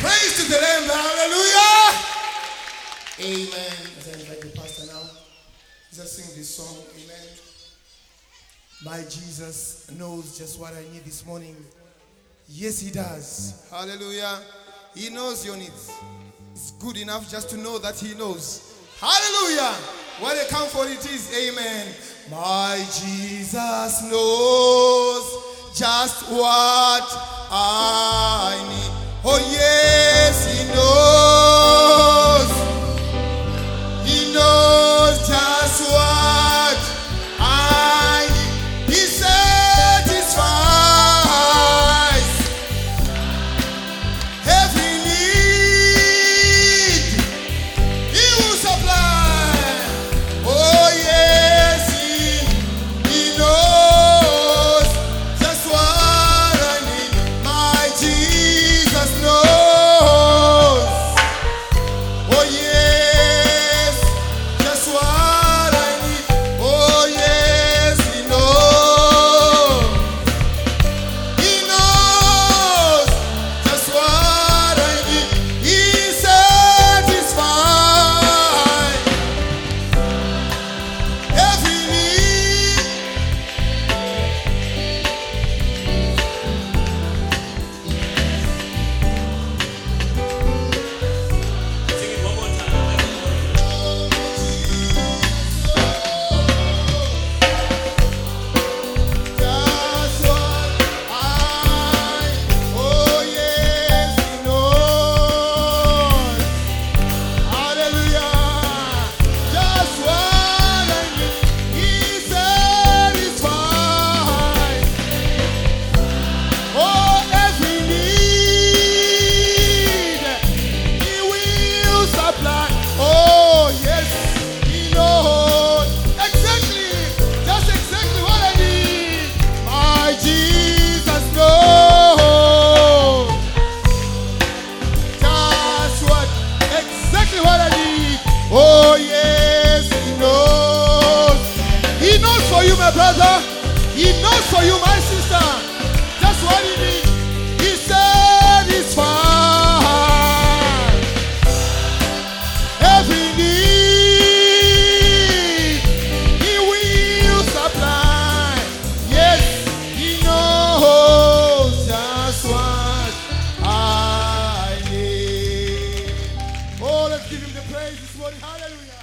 Praise to the Lamb. Hallelujah. Amen. As I invite the pastor now, just sing this song. Amen. My Jesus knows just what I need this morning. Yes, He does. Hallelujah. He knows your needs. It's good enough just to know that He knows. Hallelujah. What a comfort it is. Amen. My Jesus knows just what I died for you, my sister. That's what he did. He said it's fine. Every need he will supply. Yes, he knows just what I need. Oh, let's give him the praise this morning. Hallelujah.